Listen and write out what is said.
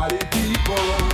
party people.